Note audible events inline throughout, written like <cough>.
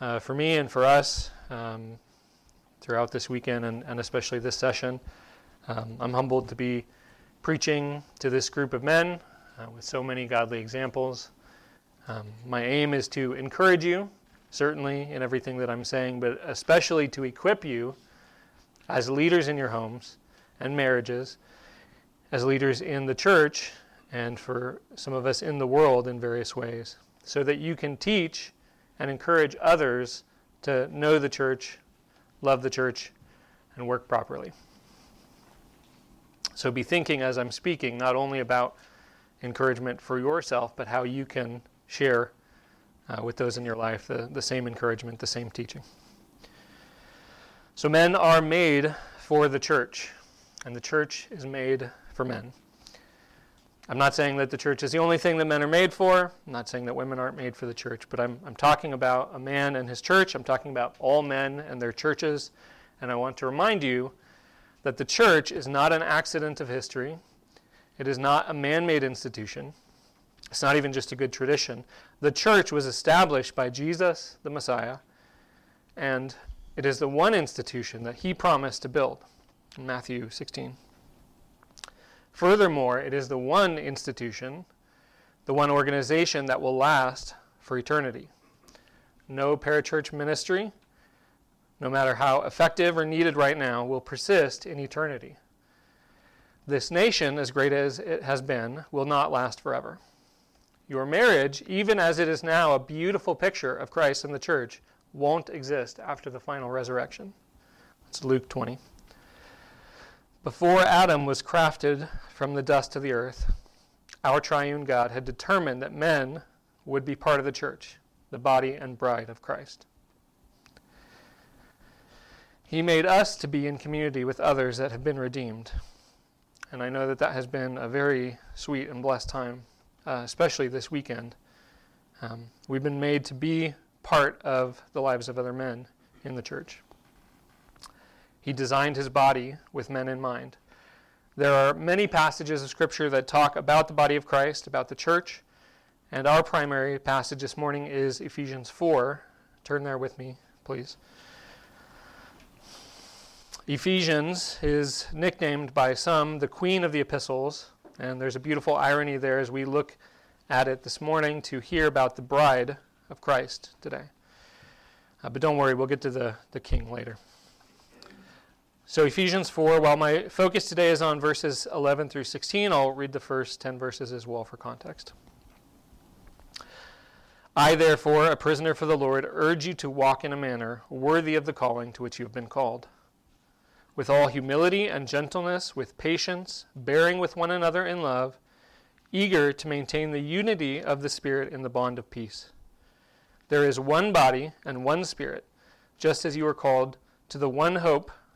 uh, for me and for us um, throughout this weekend and, and especially this session. Um, I'm humbled to be preaching to this group of men uh, with so many godly examples. Um, my aim is to encourage you, certainly in everything that I'm saying, but especially to equip you as leaders in your homes and marriages, as leaders in the church, and for some of us in the world in various ways, so that you can teach and encourage others to know the church, love the church, and work properly. So be thinking as I'm speaking not only about encouragement for yourself, but how you can share uh, with those in your life the, the same encouragement, the same teaching. So men are made for the church, and the church is made for men. I'm not saying that the church is the only thing that men are made for. I'm not saying that women aren't made for the church, but I'm, I'm talking about a man and his church. I'm talking about all men and their churches. And I want to remind you that the church is not an accident of history, it is not a man made institution, it's not even just a good tradition. The church was established by Jesus, the Messiah, and it is the one institution that he promised to build in Matthew 16. Furthermore, it is the one institution, the one organization that will last for eternity. No parachurch ministry, no matter how effective or needed right now, will persist in eternity. This nation, as great as it has been, will not last forever. Your marriage, even as it is now a beautiful picture of Christ and the church, won't exist after the final resurrection. That's Luke 20. Before Adam was crafted from the dust of the earth, our triune God had determined that men would be part of the church, the body and bride of Christ. He made us to be in community with others that have been redeemed. And I know that that has been a very sweet and blessed time, uh, especially this weekend. Um, we've been made to be part of the lives of other men in the church. He designed his body with men in mind. There are many passages of Scripture that talk about the body of Christ, about the church, and our primary passage this morning is Ephesians 4. Turn there with me, please. Ephesians is nicknamed by some the queen of the epistles, and there's a beautiful irony there as we look at it this morning to hear about the bride of Christ today. Uh, but don't worry, we'll get to the, the king later. So, Ephesians 4, while my focus today is on verses 11 through 16, I'll read the first 10 verses as well for context. I, therefore, a prisoner for the Lord, urge you to walk in a manner worthy of the calling to which you have been called, with all humility and gentleness, with patience, bearing with one another in love, eager to maintain the unity of the Spirit in the bond of peace. There is one body and one Spirit, just as you are called to the one hope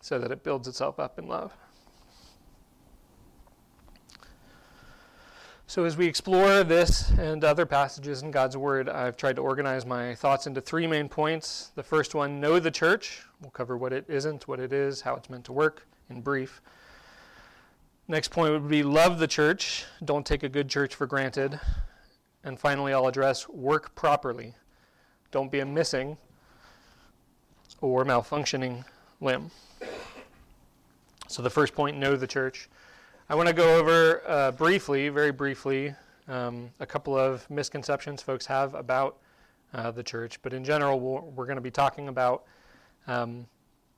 so that it builds itself up in love. So, as we explore this and other passages in God's Word, I've tried to organize my thoughts into three main points. The first one, know the church. We'll cover what it isn't, what it is, how it's meant to work in brief. Next point would be love the church. Don't take a good church for granted. And finally, I'll address work properly. Don't be a missing or malfunctioning limb. So, the first point know the church. I want to go over uh, briefly, very briefly, um, a couple of misconceptions folks have about uh, the church. But in general, we're, we're going to be talking about um,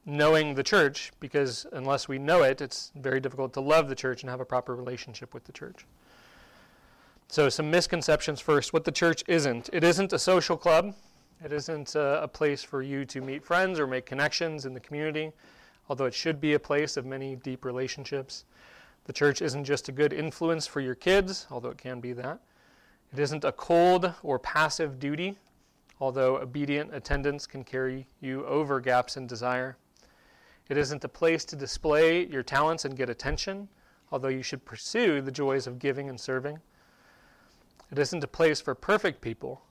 knowing the church because unless we know it, it's very difficult to love the church and have a proper relationship with the church. So, some misconceptions first. What the church isn't it isn't a social club, it isn't a, a place for you to meet friends or make connections in the community, although it should be a place of many deep relationships. The church isn't just a good influence for your kids, although it can be that. It isn't a cold or passive duty, although obedient attendance can carry you over gaps in desire. It isn't a place to display your talents and get attention, although you should pursue the joys of giving and serving. It isn't a place for perfect people.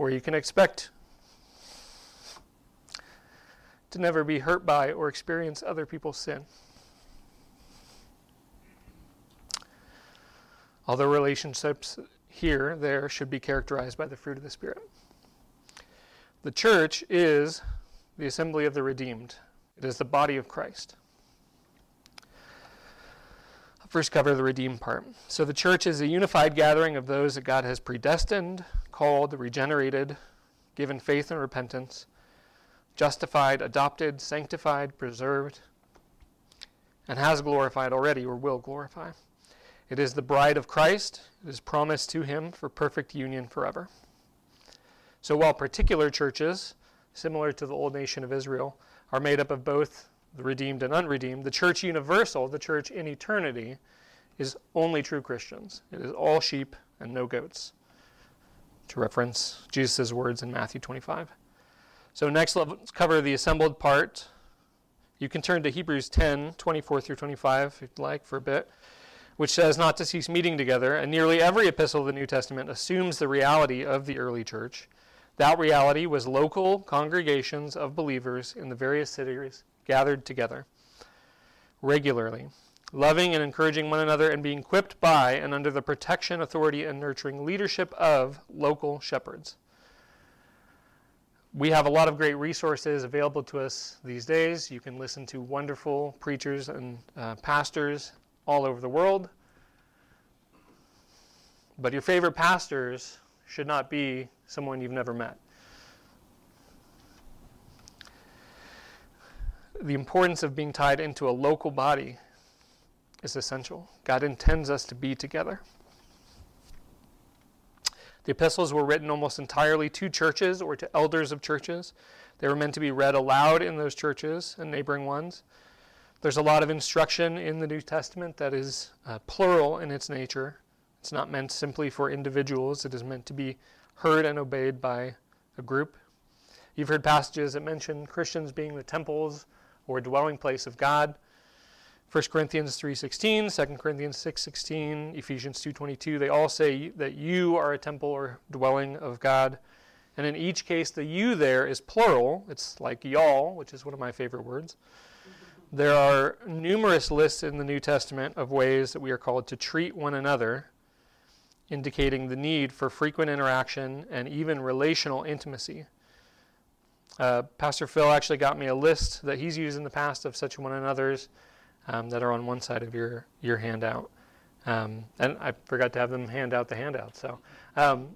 Or you can expect to never be hurt by or experience other people's sin. Although relationships here, there, should be characterized by the fruit of the Spirit. The church is the assembly of the redeemed, it is the body of Christ. I'll first cover the redeemed part. So, the church is a unified gathering of those that God has predestined, called, regenerated, given faith and repentance, justified, adopted, sanctified, preserved, and has glorified already or will glorify. It is the bride of Christ. It is promised to him for perfect union forever. So while particular churches, similar to the old nation of Israel, are made up of both the redeemed and unredeemed, the church universal, the church in eternity, is only true Christians. It is all sheep and no goats, to reference Jesus' words in Matthew 25. So next, let's cover the assembled part. You can turn to Hebrews 10, 24 through 25, if you'd like, for a bit, which says not to cease meeting together. And nearly every epistle of the New Testament assumes the reality of the early church. That reality was local congregations of believers in the various cities gathered together regularly, loving and encouraging one another, and being equipped by and under the protection, authority, and nurturing leadership of local shepherds. We have a lot of great resources available to us these days. You can listen to wonderful preachers and uh, pastors all over the world. But your favorite pastors should not be someone you've never met. The importance of being tied into a local body is essential. God intends us to be together. The epistles were written almost entirely to churches or to elders of churches. They were meant to be read aloud in those churches and neighboring ones. There's a lot of instruction in the New Testament that is uh, plural in its nature. It's not meant simply for individuals, it is meant to be heard and obeyed by a group. You've heard passages that mention Christians being the temples or dwelling place of God. 1 Corinthians 3:16, 2 Corinthians 6:16, Ephesians 2:22, they all say that you are a temple or dwelling of God. And in each case the you there is plural. It's like y'all, which is one of my favorite words. There are numerous lists in the New Testament of ways that we are called to treat one another indicating the need for frequent interaction and even relational intimacy. Uh, Pastor Phil actually got me a list that he's used in the past of such one another's um, that are on one side of your, your handout. Um, and I forgot to have them hand out the handout. So, um,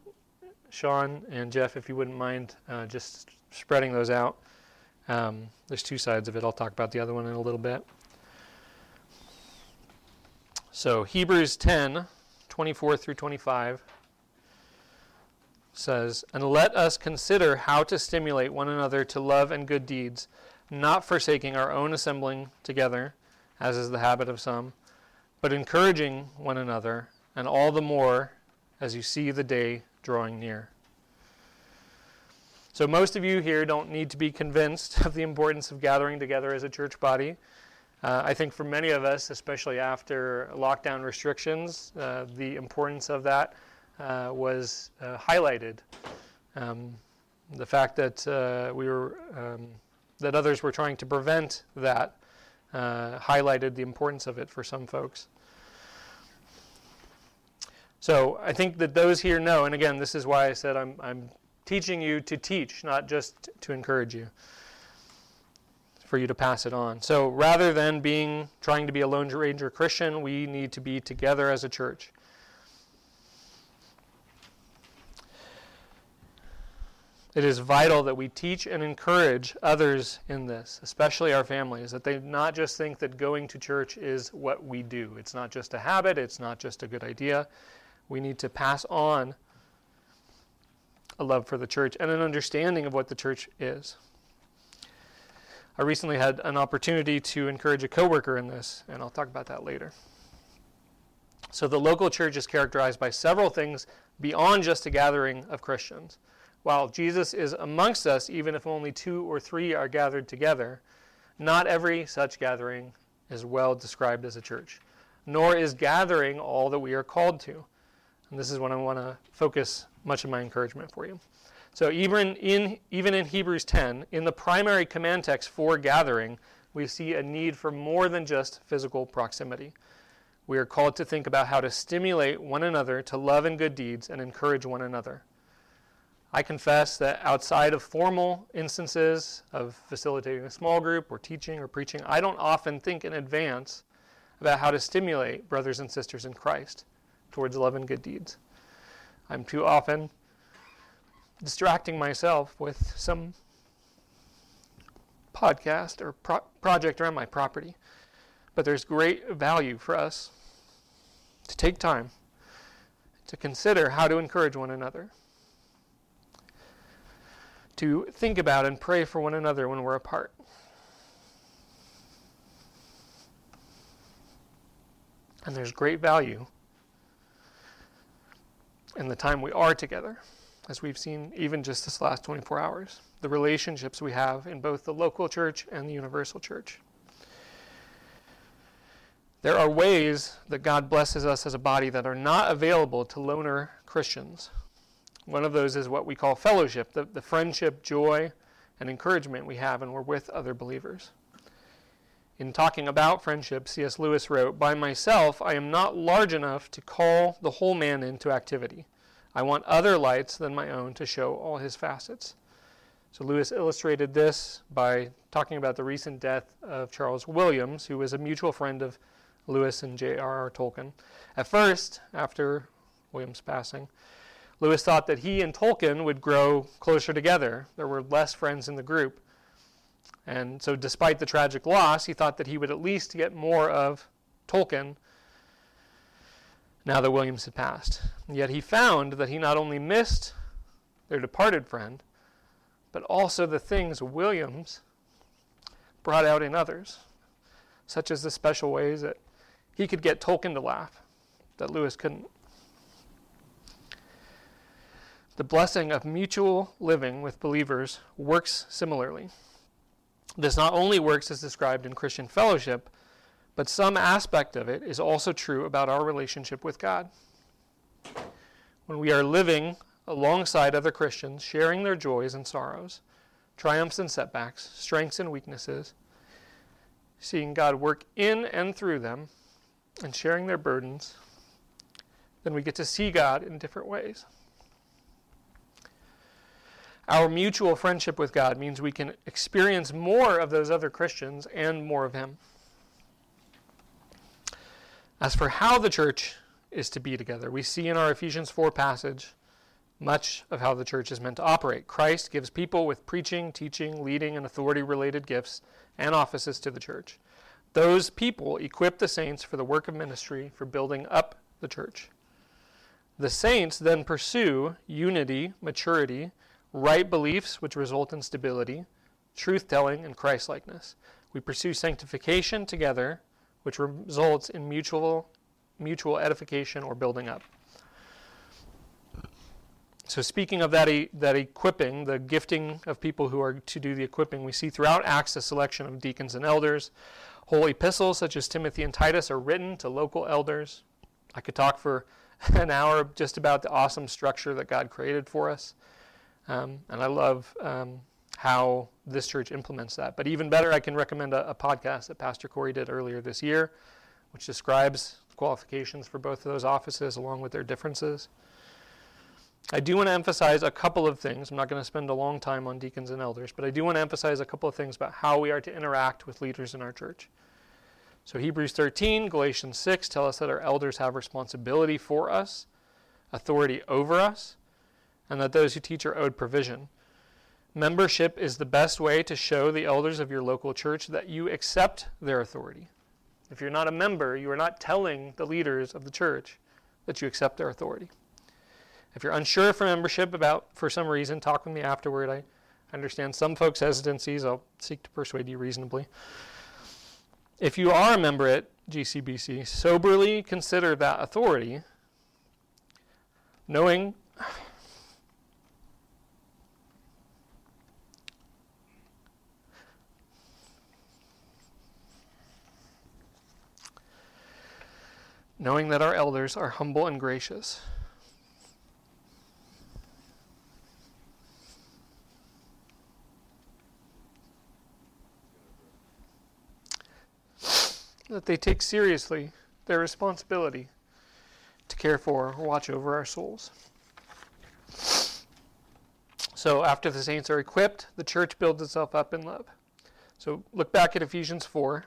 Sean and Jeff, if you wouldn't mind uh, just spreading those out. Um, there's two sides of it. I'll talk about the other one in a little bit. So, Hebrews 10 24 through 25 says, And let us consider how to stimulate one another to love and good deeds, not forsaking our own assembling together, as is the habit of some, but encouraging one another, and all the more as you see the day drawing near. So, most of you here don't need to be convinced <laughs> of the importance of gathering together as a church body. Uh, I think for many of us, especially after lockdown restrictions, uh, the importance of that uh, was uh, highlighted. Um, the fact that uh, we were, um, that others were trying to prevent that uh, highlighted the importance of it for some folks. So I think that those here know, and again, this is why I said I'm, I'm teaching you to teach, not just to encourage you, for you to pass it on. So rather than being trying to be a lone ranger Christian, we need to be together as a church. It is vital that we teach and encourage others in this, especially our families, that they not just think that going to church is what we do. It's not just a habit, it's not just a good idea we need to pass on a love for the church and an understanding of what the church is. I recently had an opportunity to encourage a coworker in this, and I'll talk about that later. So, the local church is characterized by several things beyond just a gathering of Christians. While Jesus is amongst us, even if only two or three are gathered together, not every such gathering is well described as a church, nor is gathering all that we are called to. And this is what I want to focus much of my encouragement for you. So even in, even in Hebrews 10, in the primary command text for gathering, we see a need for more than just physical proximity. We are called to think about how to stimulate one another to love and good deeds and encourage one another. I confess that outside of formal instances of facilitating a small group or teaching or preaching, I don't often think in advance about how to stimulate brothers and sisters in Christ towards love and good deeds. I'm too often distracting myself with some podcast or pro- project around my property. But there's great value for us to take time to consider how to encourage one another, to think about and pray for one another when we're apart. And there's great value in the time we are together, as we've seen even just this last 24 hours, the relationships we have in both the local church and the universal church. There are ways that God blesses us as a body that are not available to loner Christians. One of those is what we call fellowship, the, the friendship, joy, and encouragement we have when we're with other believers. In talking about friendship, C.S. Lewis wrote, By myself, I am not large enough to call the whole man into activity. I want other lights than my own to show all his facets. So Lewis illustrated this by talking about the recent death of Charles Williams, who was a mutual friend of Lewis and J.R.R. Tolkien. At first, after Williams' passing, Lewis thought that he and Tolkien would grow closer together. There were less friends in the group. And so, despite the tragic loss, he thought that he would at least get more of Tolkien now that Williams had passed. Yet he found that he not only missed their departed friend, but also the things Williams brought out in others, such as the special ways that he could get Tolkien to laugh that Lewis couldn't. The blessing of mutual living with believers works similarly. This not only works as described in Christian fellowship, but some aspect of it is also true about our relationship with God. When we are living alongside other Christians, sharing their joys and sorrows, triumphs and setbacks, strengths and weaknesses, seeing God work in and through them, and sharing their burdens, then we get to see God in different ways. Our mutual friendship with God means we can experience more of those other Christians and more of Him. As for how the church is to be together, we see in our Ephesians 4 passage much of how the church is meant to operate. Christ gives people with preaching, teaching, leading, and authority related gifts and offices to the church. Those people equip the saints for the work of ministry for building up the church. The saints then pursue unity, maturity, right beliefs, which result in stability, truth telling, and Christlikeness. We pursue sanctification together, which results in mutual, mutual edification or building up. So, speaking of that, that equipping, the gifting of people who are to do the equipping, we see throughout Acts a selection of deacons and elders. Whole epistles, such as Timothy and Titus, are written to local elders. I could talk for an hour just about the awesome structure that God created for us. Um, and I love um, how this church implements that. But even better, I can recommend a, a podcast that Pastor Corey did earlier this year, which describes qualifications for both of those offices along with their differences. I do want to emphasize a couple of things. I'm not going to spend a long time on deacons and elders, but I do want to emphasize a couple of things about how we are to interact with leaders in our church. So, Hebrews 13, Galatians 6 tell us that our elders have responsibility for us, authority over us, and that those who teach are owed provision. Membership is the best way to show the elders of your local church that you accept their authority. If you're not a member, you are not telling the leaders of the church that you accept their authority. If you're unsure for membership about for some reason, talk with me afterward. I understand some folks' hesitancies. I'll seek to persuade you reasonably. If you are a member at GCBC, soberly consider that authority, knowing knowing that our elders are humble and gracious. That they take seriously their responsibility to care for or watch over our souls. So, after the saints are equipped, the church builds itself up in love. So, look back at Ephesians 4.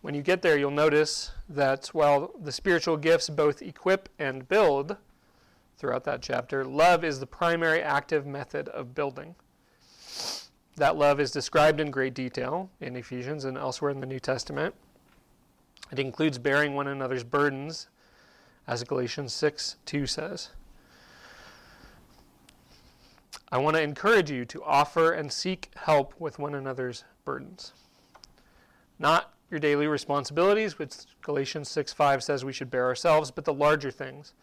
When you get there, you'll notice that while the spiritual gifts both equip and build throughout that chapter, love is the primary active method of building. That love is described in great detail in Ephesians and elsewhere in the New Testament. It includes bearing one another's burdens, as Galatians 6 2 says. I want to encourage you to offer and seek help with one another's burdens. Not your daily responsibilities, which Galatians 6 5 says we should bear ourselves, but the larger things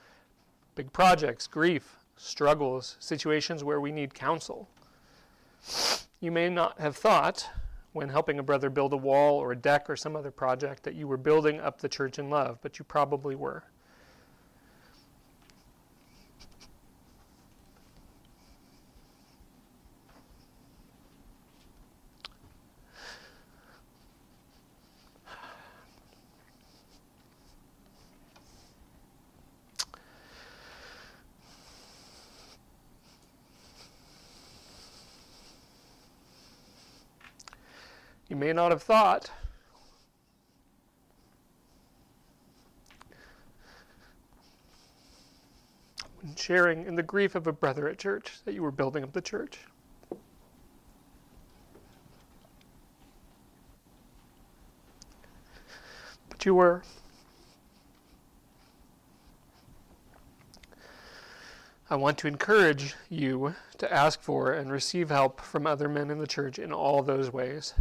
big projects, grief, struggles, situations where we need counsel. You may not have thought, when helping a brother build a wall or a deck or some other project, that you were building up the church in love, but you probably were. You may not have thought. When sharing in the grief of a brother at church, that you were building up the church. But you were. I want to encourage you to ask for and receive help from other men in the church in all those ways.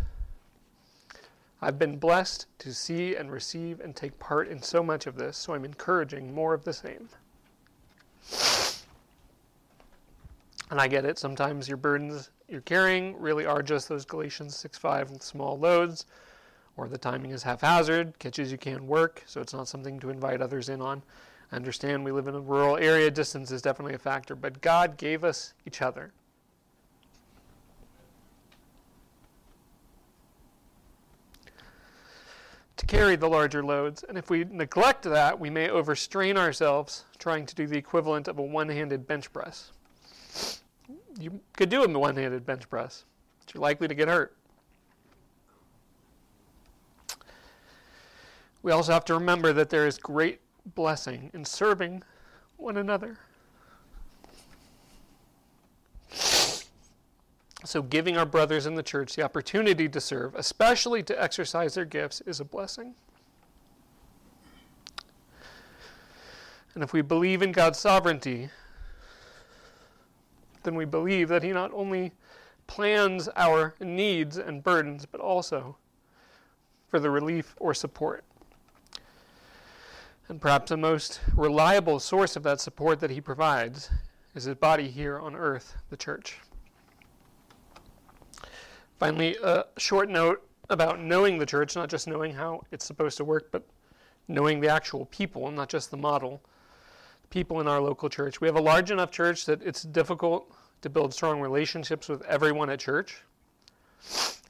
I've been blessed to see and receive and take part in so much of this, so I'm encouraging more of the same. And I get it, sometimes your burdens you're carrying really are just those Galatians 6:5 small loads, or the timing is haphazard, catches you can't work, so it's not something to invite others in on. I understand we live in a rural area, distance is definitely a factor, but God gave us each other. To carry the larger loads. And if we neglect that, we may overstrain ourselves trying to do the equivalent of a one handed bench press. You could do a one handed bench press, but you're likely to get hurt. We also have to remember that there is great blessing in serving one another. So, giving our brothers in the church the opportunity to serve, especially to exercise their gifts, is a blessing. And if we believe in God's sovereignty, then we believe that He not only plans our needs and burdens, but also for the relief or support. And perhaps the most reliable source of that support that He provides is His body here on earth, the church. Finally, a short note about knowing the church, not just knowing how it's supposed to work, but knowing the actual people, not just the model. People in our local church. We have a large enough church that it's difficult to build strong relationships with everyone at church.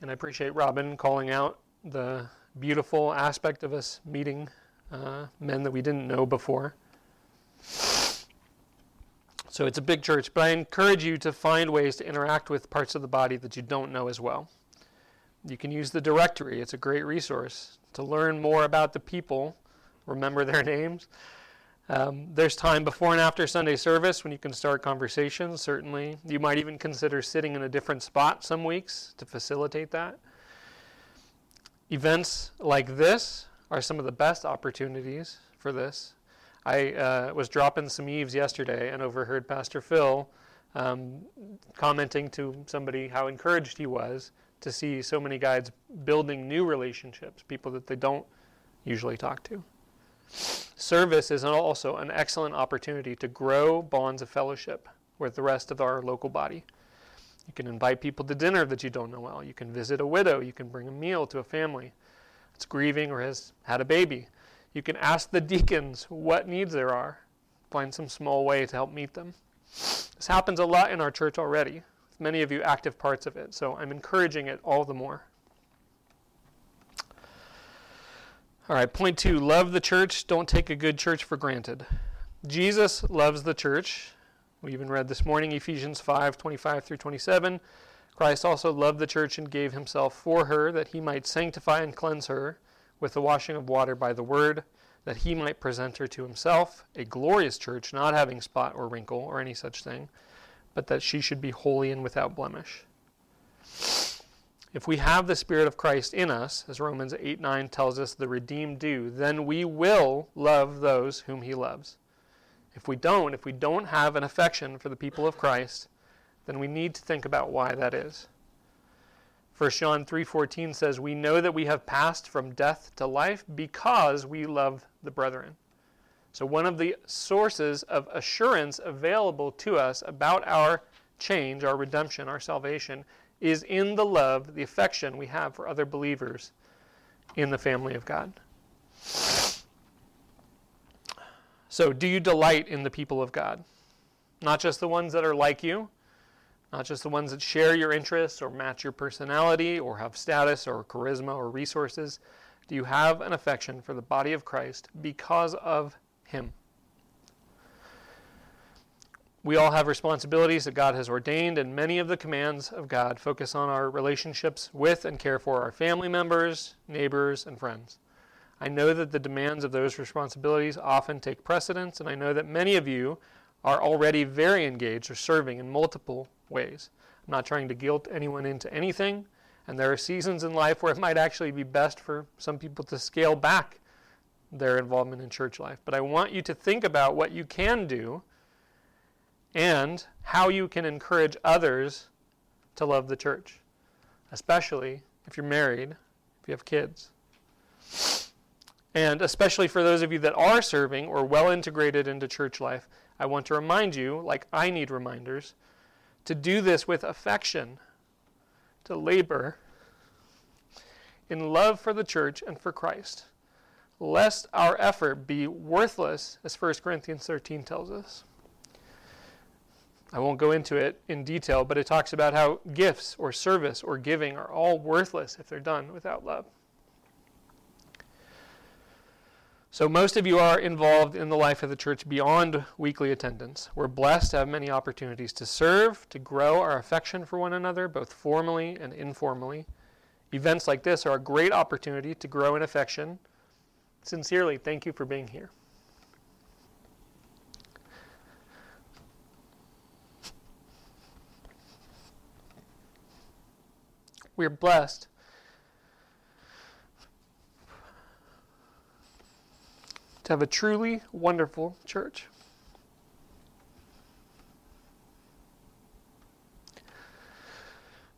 And I appreciate Robin calling out the beautiful aspect of us meeting uh, men that we didn't know before. So it's a big church, but I encourage you to find ways to interact with parts of the body that you don't know as well. You can use the directory, it's a great resource to learn more about the people, remember their <laughs> names. Um, there's time before and after Sunday service when you can start conversations, certainly. You might even consider sitting in a different spot some weeks to facilitate that. Events like this are some of the best opportunities for this. I uh, was dropping some eaves yesterday and overheard Pastor Phil um, commenting to somebody how encouraged he was to see so many guides building new relationships, people that they don't usually talk to. Service is also an excellent opportunity to grow bonds of fellowship with the rest of our local body. You can invite people to dinner that you don't know well. You can visit a widow. You can bring a meal to a family that's grieving or has had a baby. You can ask the deacons what needs there are. Find some small way to help meet them. This happens a lot in our church already, with many of you active parts of it, so I'm encouraging it all the more. All right, point two love the church. Don't take a good church for granted. Jesus loves the church. We even read this morning Ephesians 5 25 through 27. Christ also loved the church and gave himself for her that he might sanctify and cleanse her with the washing of water by the word, that he might present her to himself, a glorious church, not having spot or wrinkle or any such thing, but that she should be holy and without blemish. If we have the Spirit of Christ in us, as Romans 8 9 tells us the redeemed do, then we will love those whom he loves. If we don't, if we don't have an affection for the people of Christ, then we need to think about why that is. 1 John 3:14 says, "We know that we have passed from death to life because we love the brethren." So one of the sources of assurance available to us about our change, our redemption, our salvation is in the love, the affection we have for other believers in the family of God. So, do you delight in the people of God? Not just the ones that are like you, not just the ones that share your interests or match your personality or have status or charisma or resources. Do you have an affection for the body of Christ because of Him? We all have responsibilities that God has ordained, and many of the commands of God focus on our relationships with and care for our family members, neighbors, and friends. I know that the demands of those responsibilities often take precedence, and I know that many of you are already very engaged or serving in multiple ways. I'm not trying to guilt anyone into anything, and there are seasons in life where it might actually be best for some people to scale back their involvement in church life. But I want you to think about what you can do and how you can encourage others to love the church, especially if you're married, if you have kids. And especially for those of you that are serving or well integrated into church life, I want to remind you, like I need reminders, to do this with affection, to labor in love for the church and for Christ, lest our effort be worthless, as 1 Corinthians 13 tells us. I won't go into it in detail, but it talks about how gifts or service or giving are all worthless if they're done without love. So, most of you are involved in the life of the church beyond weekly attendance. We're blessed to have many opportunities to serve, to grow our affection for one another, both formally and informally. Events like this are a great opportunity to grow in affection. Sincerely, thank you for being here. We are blessed have a truly wonderful church.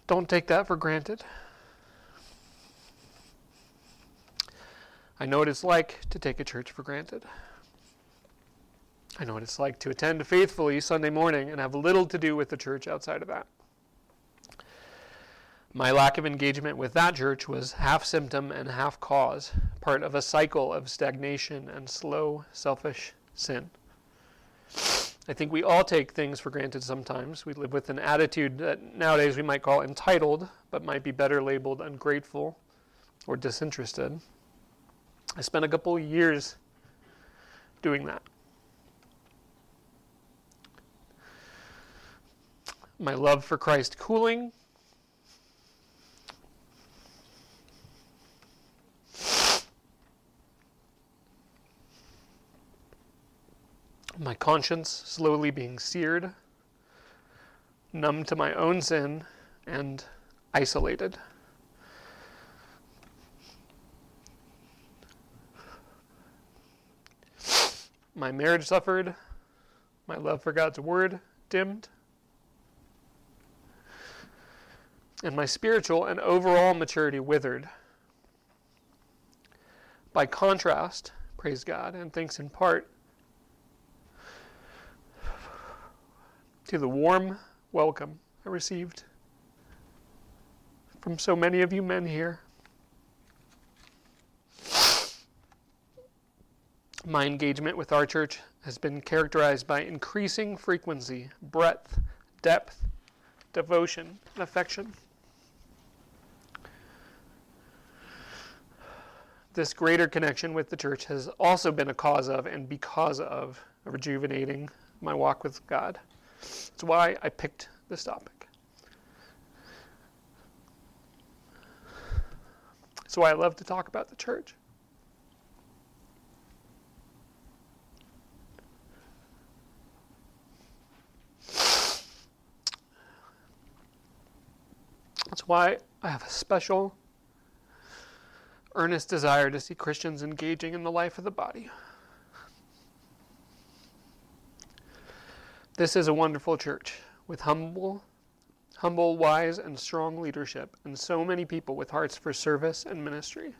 Don't take that for granted. I know what it's like to take a church for granted. I know what it's like to attend faithfully Sunday morning and have little to do with the church outside of that. My lack of engagement with that church was half symptom and half cause, part of a cycle of stagnation and slow, selfish sin. I think we all take things for granted sometimes. We live with an attitude that nowadays we might call entitled, but might be better labeled ungrateful or disinterested. I spent a couple years doing that. My love for Christ cooling. My conscience slowly being seared, numb to my own sin, and isolated. My marriage suffered. My love for God's word dimmed. And my spiritual and overall maturity withered. By contrast, praise God, and thanks in part to the warm welcome I received from so many of you men here. My engagement with our church has been characterized by increasing frequency, breadth, depth, devotion, and affection. This greater connection with the church has also been a cause of and because of rejuvenating my walk with God. That's why I picked this topic. That's why I love to talk about the church. That's why I have a special, earnest desire to see Christians engaging in the life of the body. This is a wonderful church with humble, humble, wise, and strong leadership, and so many people with hearts for service and ministry.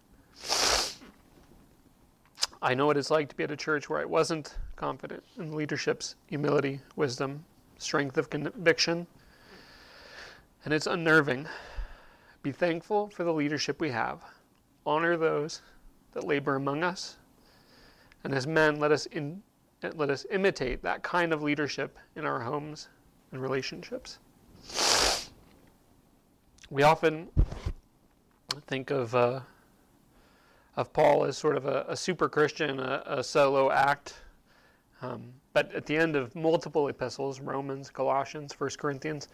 I know what it's like to be at a church where I wasn't confident in leadership's humility, wisdom, strength of conviction, and it's unnerving. Be thankful for the leadership we have. Honor those that labor among us. And as men, let us, in, let us imitate that kind of leadership in our homes and relationships. We often think of, uh, of Paul as sort of a, a super Christian, a, a, solo act. Um, but at the end of multiple epistles, Romans, Colossians, 1 Corinthians,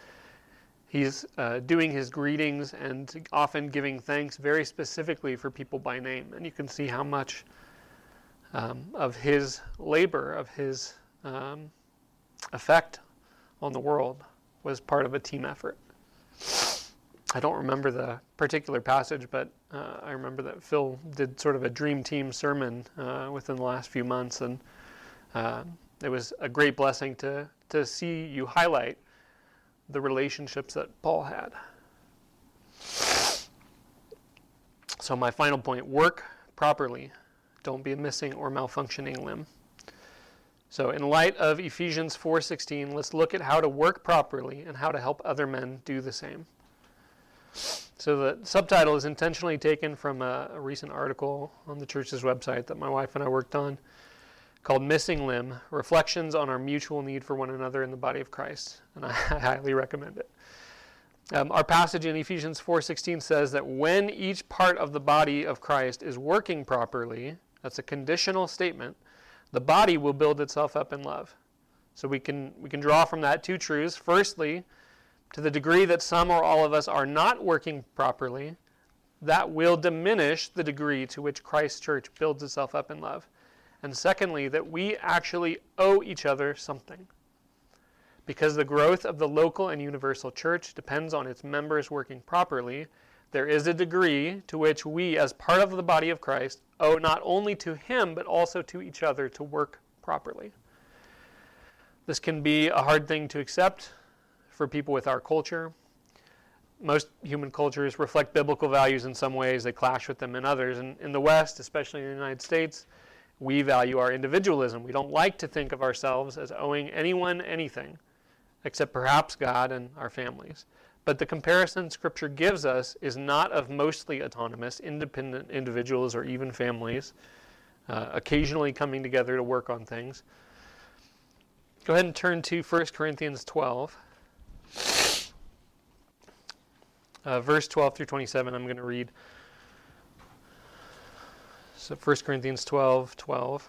He's uh, doing his greetings and often giving thanks very specifically for people by name. And you can see how much um, of his labor, of his um, effect on the world, was part of a team effort. I don't remember the particular passage, but uh, I remember that Phil did sort of a dream team sermon uh, within the last few months, and uh, it was a great blessing to to see you highlight the relationships that Paul had. So, my final point work properly. Don't be a missing or malfunctioning limb. So, in light of Ephesians 4:16, let's look at how to work properly and how to help other men do the same. So, the subtitle is intentionally taken from a, a recent article on the church's website that my wife and I worked on called Missing Limb Reflections on Our Mutual Need for One Another in the Body of Christ. And <laughs> I highly recommend it. Um, our passage in Ephesians 4:16 says that when each part of the body of Christ is working properly, that's a conditional statement, the body will build itself up in love. So we can we can draw from that two truths. Firstly, to the degree that some or all of us are not working properly, that will diminish the degree to which Christ's church builds itself up in love. And secondly, that we actually owe each other something. Because the growth of the local and universal church depends on its members working properly, there is a degree to which we, as part of the body of Christ, owe not only to Him, but also to each other to work properly. This can be a hard thing to accept for people with our culture. Most human cultures reflect biblical values in some ways, they clash with them in others. And in the West, especially in the United States, we value our individualism. We don't like to think of ourselves as owing anyone anything, except perhaps God and our families. But the comparison Scripture gives us is not of mostly autonomous, independent individuals or even families, uh, occasionally coming together to work on things. Go ahead and turn to 1 Corinthians 12. Uh, verse 12 through 27, I'm going to read. So 1 Corinthians 12, 12.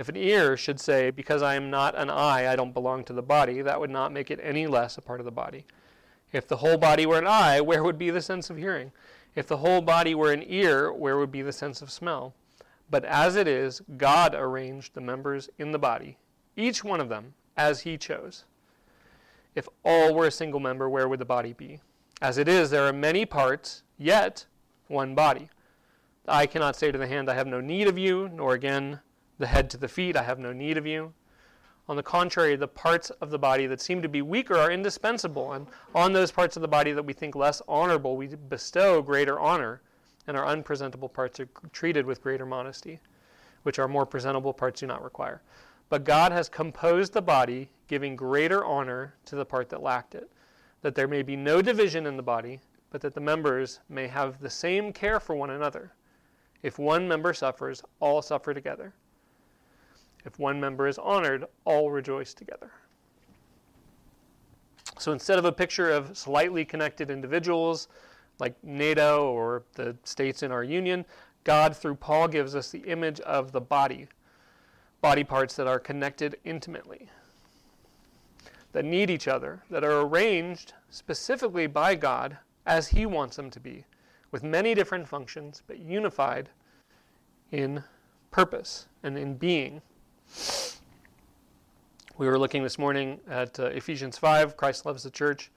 If an ear should say, Because I am not an eye, I don't belong to the body, that would not make it any less a part of the body. If the whole body were an eye, <laughs> where would be the sense of hearing? If the whole body were an ear, where would be the sense of smell? But as it is, God arranged the members in the body, each one of them, as He chose. If all were a single member, where would the body be? As it is, there are many parts, yet one body. The eye cannot say to the hand, I have no need of you, nor again the head to the feet, I have no need of you. On the contrary, the parts of the body that seem to be weaker are indispensable, and on those parts of the body that we think less honorable, we bestow greater honor, and our unpresentable parts are treated with greater modesty, which our more presentable parts do not require. But God has composed the body, giving greater honor to the part that lacked it, that there may be no division in the body, but that the members may have the same care for one another. If one member suffers, all suffer together. If one member is honored, all rejoice together. So instead of a picture of slightly connected individuals like NATO or the states in our union, God, through Paul, gives us the image of the body, body parts that are connected intimately, that need each other, that are arranged specifically by God as He wants them to be, with many different functions, but unified in purpose and in being. We were looking this morning at uh, Ephesians 5, Christ loves the church.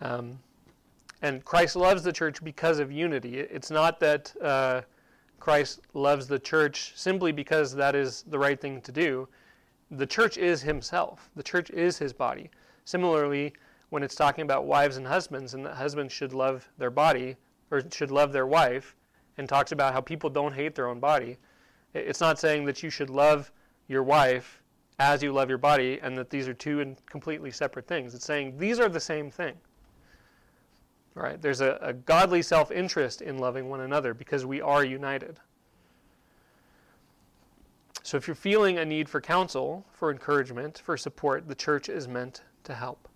Um, and Christ loves the church because of unity. It's not that uh, Christ loves the church simply because that is the right thing to do. The church is himself, the church is his body. Similarly, when it's talking about wives and husbands, and that husbands should love their body or should love their wife, and talks about how people don't hate their own body, it's not saying that you should love your wife as you love your body and that these are two completely separate things. It's saying these are the same thing. Right? There's a, a godly self interest in loving one another because we are united. So if you're feeling a need for counsel, for encouragement, for support, the church is meant to help.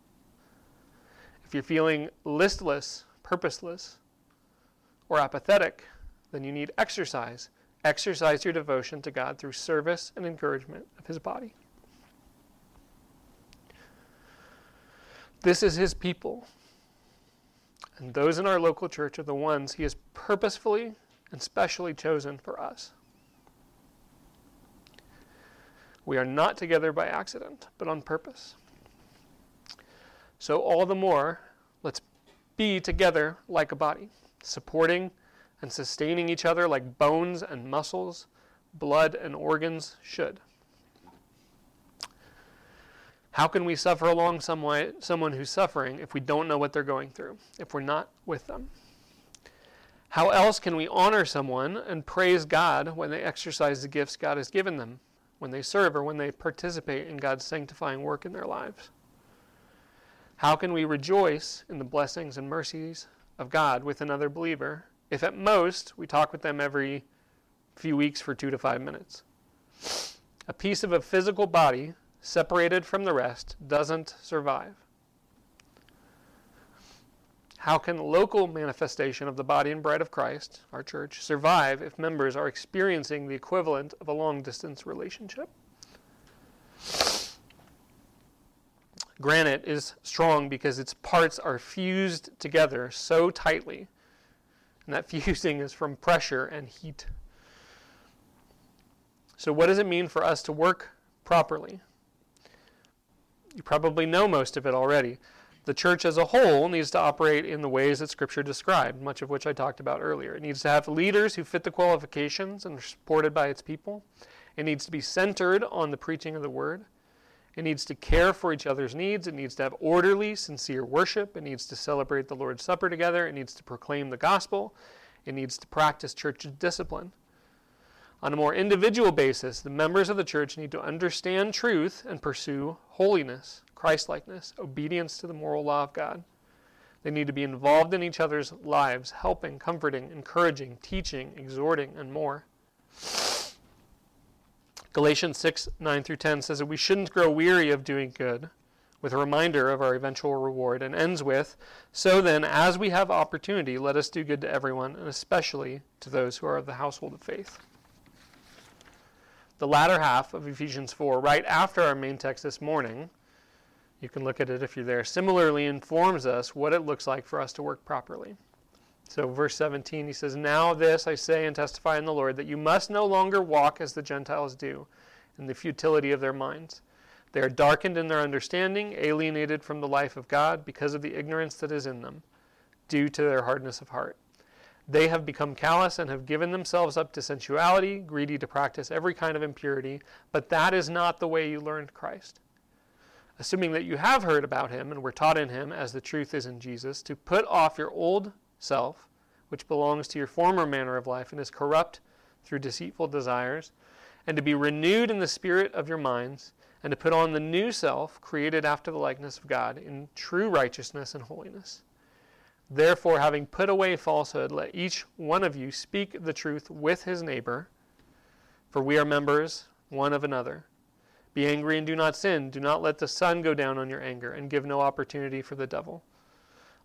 If you're feeling listless, purposeless, or apathetic, then you need exercise Exercise your devotion to God through service and encouragement of His body. This is His people. And those in our local church are the ones He has purposefully and specially chosen for us. We are not together by accident, but on purpose. So, all the more, let's be together like a body, supporting and sustaining each other like bones and muscles, blood and organs should. How can we suffer along someone, someone who's suffering if we don't know what they're going through, if we're not with them? How else can we honor someone and praise God when they exercise the gifts God has given them, when they serve or when they participate in God's sanctifying work in their lives? How can we rejoice in the blessings and mercies of God with another believer if at most we talk with them every few weeks for two to five minutes. A piece of a physical body separated from the rest doesn't survive. How can local manifestation of the body and bride of Christ, our church, survive if members are experiencing the equivalent of a long distance relationship? Granite is strong because its parts are fused together so tightly and that <laughs> fusing is from pressure and heat. So, what does it mean for us to work properly? You probably know most of it already. The church as a whole needs to operate in the ways that Scripture described, much of which I talked about earlier. It needs to have leaders who fit the qualifications and are supported by its people. It needs to be centered on the preaching of the Word. It needs to care for each other's needs. It needs to have orderly, sincere worship. It needs to celebrate the Lord's Supper together. It needs to proclaim the gospel. It needs to practice church discipline. On a more individual basis, the members of the church need to understand truth and pursue holiness, Christlikeness, obedience to the moral law of God. They need to be involved in each other's lives, helping, comforting, encouraging, teaching, exhorting, and more. Galatians 6 9 through 10 says that we shouldn't grow weary of doing good, with a reminder of our eventual reward, and ends with So then, as we have opportunity, let us do good to everyone, and especially to those who are of the household of faith. The latter half of Ephesians 4, right after our main text this morning, you can look at it if you're there, similarly informs us what it looks like for us to work properly. So, verse 17, he says, Now this I say and testify in the Lord, that you must no longer walk as the Gentiles do, in the futility of their minds. They are darkened in their understanding, alienated from the life of God because of the ignorance that is in them, due to their hardness of heart. They have become callous and have given themselves up to sensuality, greedy to practice every kind of impurity, but that is not the way you learned Christ. Assuming that you have heard about him and were taught in him, as the truth is in Jesus, to put off your old self, which belongs to your former manner of life and is corrupt through deceitful desires, and to be renewed in the spirit of your minds, and to put on the new self, created after the likeness of God, in true righteousness and holiness. Therefore, having put away falsehood, let each one of you speak the truth with his neighbor, for we are members one of another. Be angry and do not sin. Do not let the sun go down on your anger, and give no opportunity for the devil.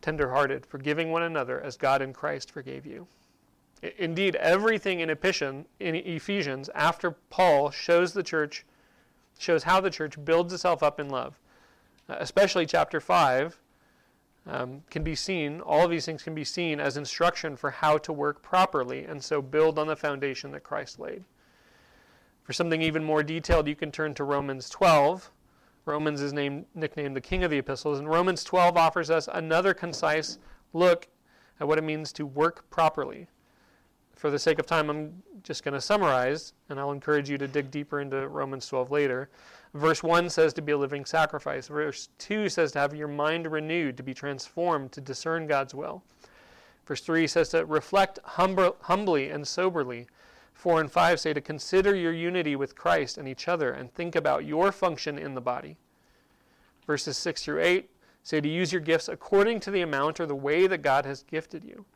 tenderhearted, forgiving one another as God in Christ forgave you. Indeed, everything in Ephesians after Paul shows the church shows how the church builds itself up in love. Uh, especially chapter 5 um, can be seen, all of these things can be seen as instruction for how to work properly and so build on the foundation that Christ laid. For something even more detailed, you can turn to Romans 12, Romans is named, nicknamed the king of the epistles, and Romans 12 offers us another concise look at what it means to work properly. For the sake of time, I'm just going to summarize, and I'll encourage you to dig deeper into Romans 12 later. Verse 1 says to be a living sacrifice. Verse 2 says to have your mind renewed, to be transformed, to discern God's will. Verse 3 says to reflect humbly and soberly 4 and 5 say to consider your unity with Christ and each other and think about your function in the body. Verses 6 through 8 say to use your gifts according to the amount or the way that God has gifted you.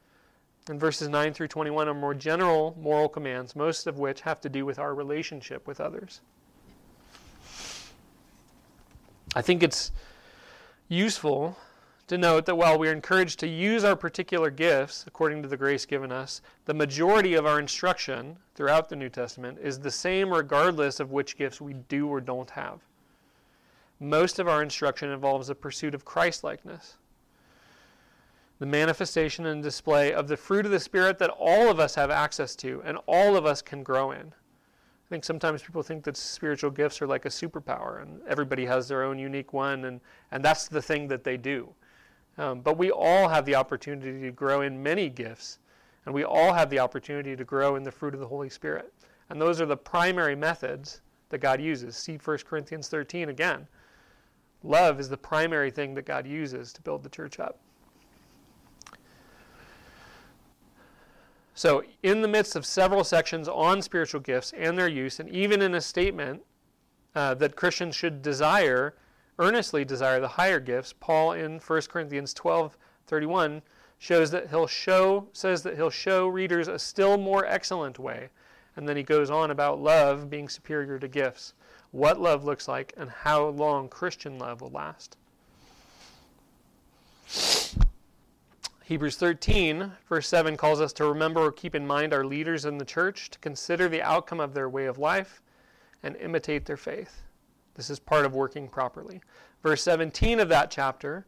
And verses 9 through 21 are more general moral commands, most of which have to do with our relationship with others. I think it's useful to note that while we are encouraged to use our particular gifts according to the grace given us, the majority of our instruction throughout the New Testament is the same regardless of which gifts we do or don't have. Most of our instruction involves the pursuit of Christlikeness, the manifestation and display of the fruit of the Spirit that all of us have access to and all of us can grow in. I think sometimes people think that spiritual gifts are like a superpower and everybody has their own unique one and, and that's the thing that they do. Um, but we all have the opportunity to grow in many gifts, and we all have the opportunity to grow in the fruit of the Holy Spirit. And those are the primary methods that God uses. See 1 Corinthians 13 again. Love is the primary thing that God uses to build the church up. So, in the midst of several sections on spiritual gifts and their use, and even in a statement uh, that Christians should desire earnestly desire the higher gifts, Paul in 1 Corinthians 12 31 shows that he'll show says that he'll show readers a still more excellent way. And then he goes on about love being superior to gifts, what love looks like, and how long Christian love will last. Hebrews 13, verse 7 calls us to remember or keep in mind our leaders in the church, to consider the outcome of their way of life, and imitate their faith. This is part of working properly. Verse 17 of that chapter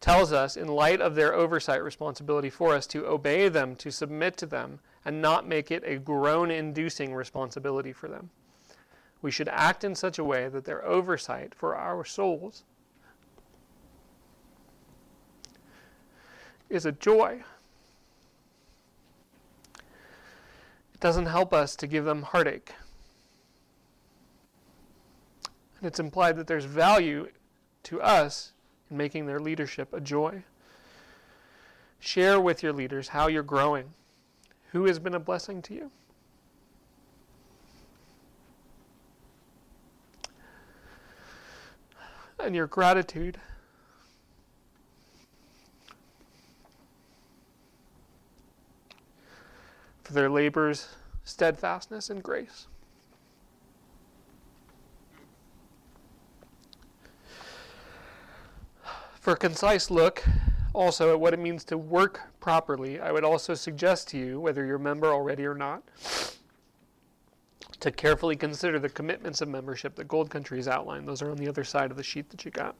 tells us, in light of their oversight responsibility for us, to obey them, to submit to them, and not make it a groan inducing responsibility for them. We should act in such a way that their oversight for our souls is a joy. It doesn't help us to give them heartache. And it's implied that there's value to us in making their leadership a joy. Share with your leaders how you're growing, who has been a blessing to you. And your gratitude. For their labors, steadfastness, and grace. For a concise look also at what it means to work properly, I would also suggest to you, whether you're a member already or not, to carefully consider the commitments of membership that Gold Country has outlined. Those are on the other side of the sheet that you got.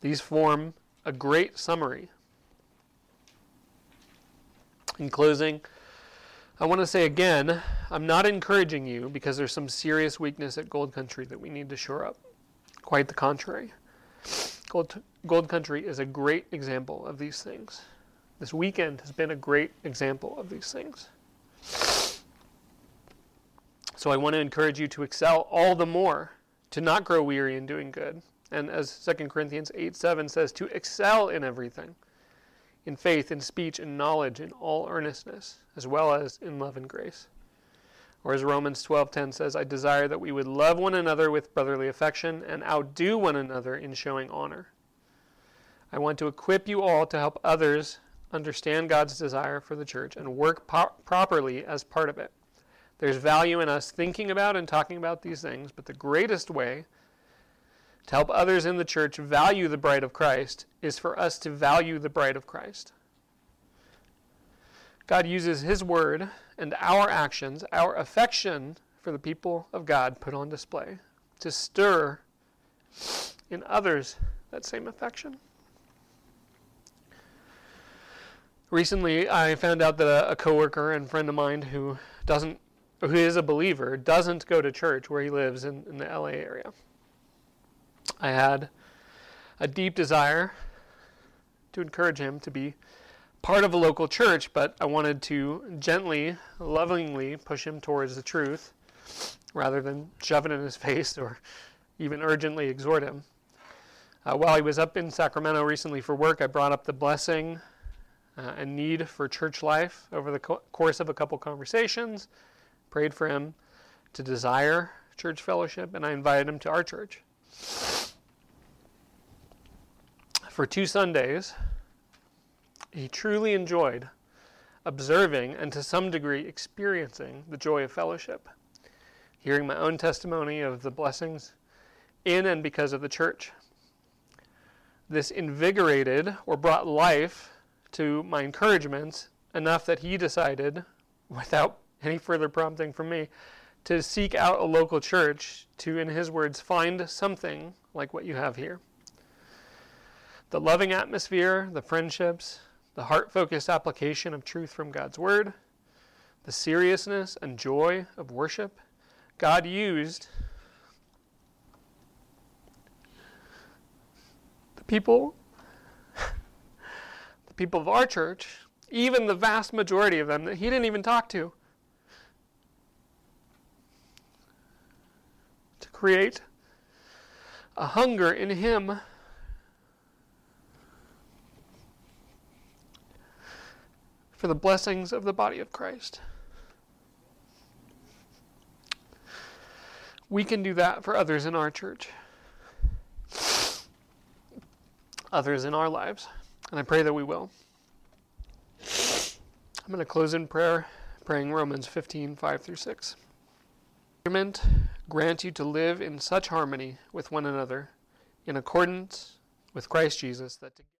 These form a great summary. In closing, I want to say again, I'm not encouraging you because there's some serious weakness at Gold Country that we need to shore up. Quite the contrary. Gold, Gold Country is a great example of these things. This weekend has been a great example of these things. So I want to encourage you to excel all the more, to not grow weary in doing good. And as 2 Corinthians 8 7 says, to excel in everything in faith, in speech, in knowledge, in all earnestness, as well as in love and grace. Or as Romans 12:10 says, I desire that we would love one another with brotherly affection and outdo one another in showing honor. I want to equip you all to help others understand God's desire for the church and work po- properly as part of it. There's value in us thinking about and talking about these things, but the greatest way to help others in the church value the bride of Christ is for us to value the bride of Christ. God uses His word and our actions, our affection for the people of God put on display to stir in others that same affection. Recently, I found out that a, a coworker and friend of mine who doesn't, who is a believer, doesn't go to church where he lives in, in the LA area. I had a deep desire to encourage him to be part of a local church, but I wanted to gently, lovingly push him towards the truth rather than shove it in his <laughs> face or even urgently exhort him. Uh, while he was up in Sacramento recently for work, I brought up the blessing uh, and need for church life over the co- course of a couple conversations, prayed for him to desire church fellowship, and I invited him to our church. For two Sundays, he truly enjoyed observing and to some degree experiencing the joy of fellowship, hearing my own testimony of the blessings in and because of the church. This invigorated or brought life to my encouragements enough that he decided, without any further prompting from me, to seek out a local church to, in his words, find something like what you have here. The loving atmosphere, the friendships, the heart focused application of truth from God's Word, the seriousness and joy of worship, God used the people, <laughs> the people of our church, even the vast majority of them that He didn't even talk to, to create a hunger in Him for the blessings of the body of Christ. We can do that for others in our church, others in our lives, and I pray that we will. I'm going to close in prayer, praying Romans 15 5 through 6. Grant you to live in such harmony with one another, in accordance with Christ Jesus, that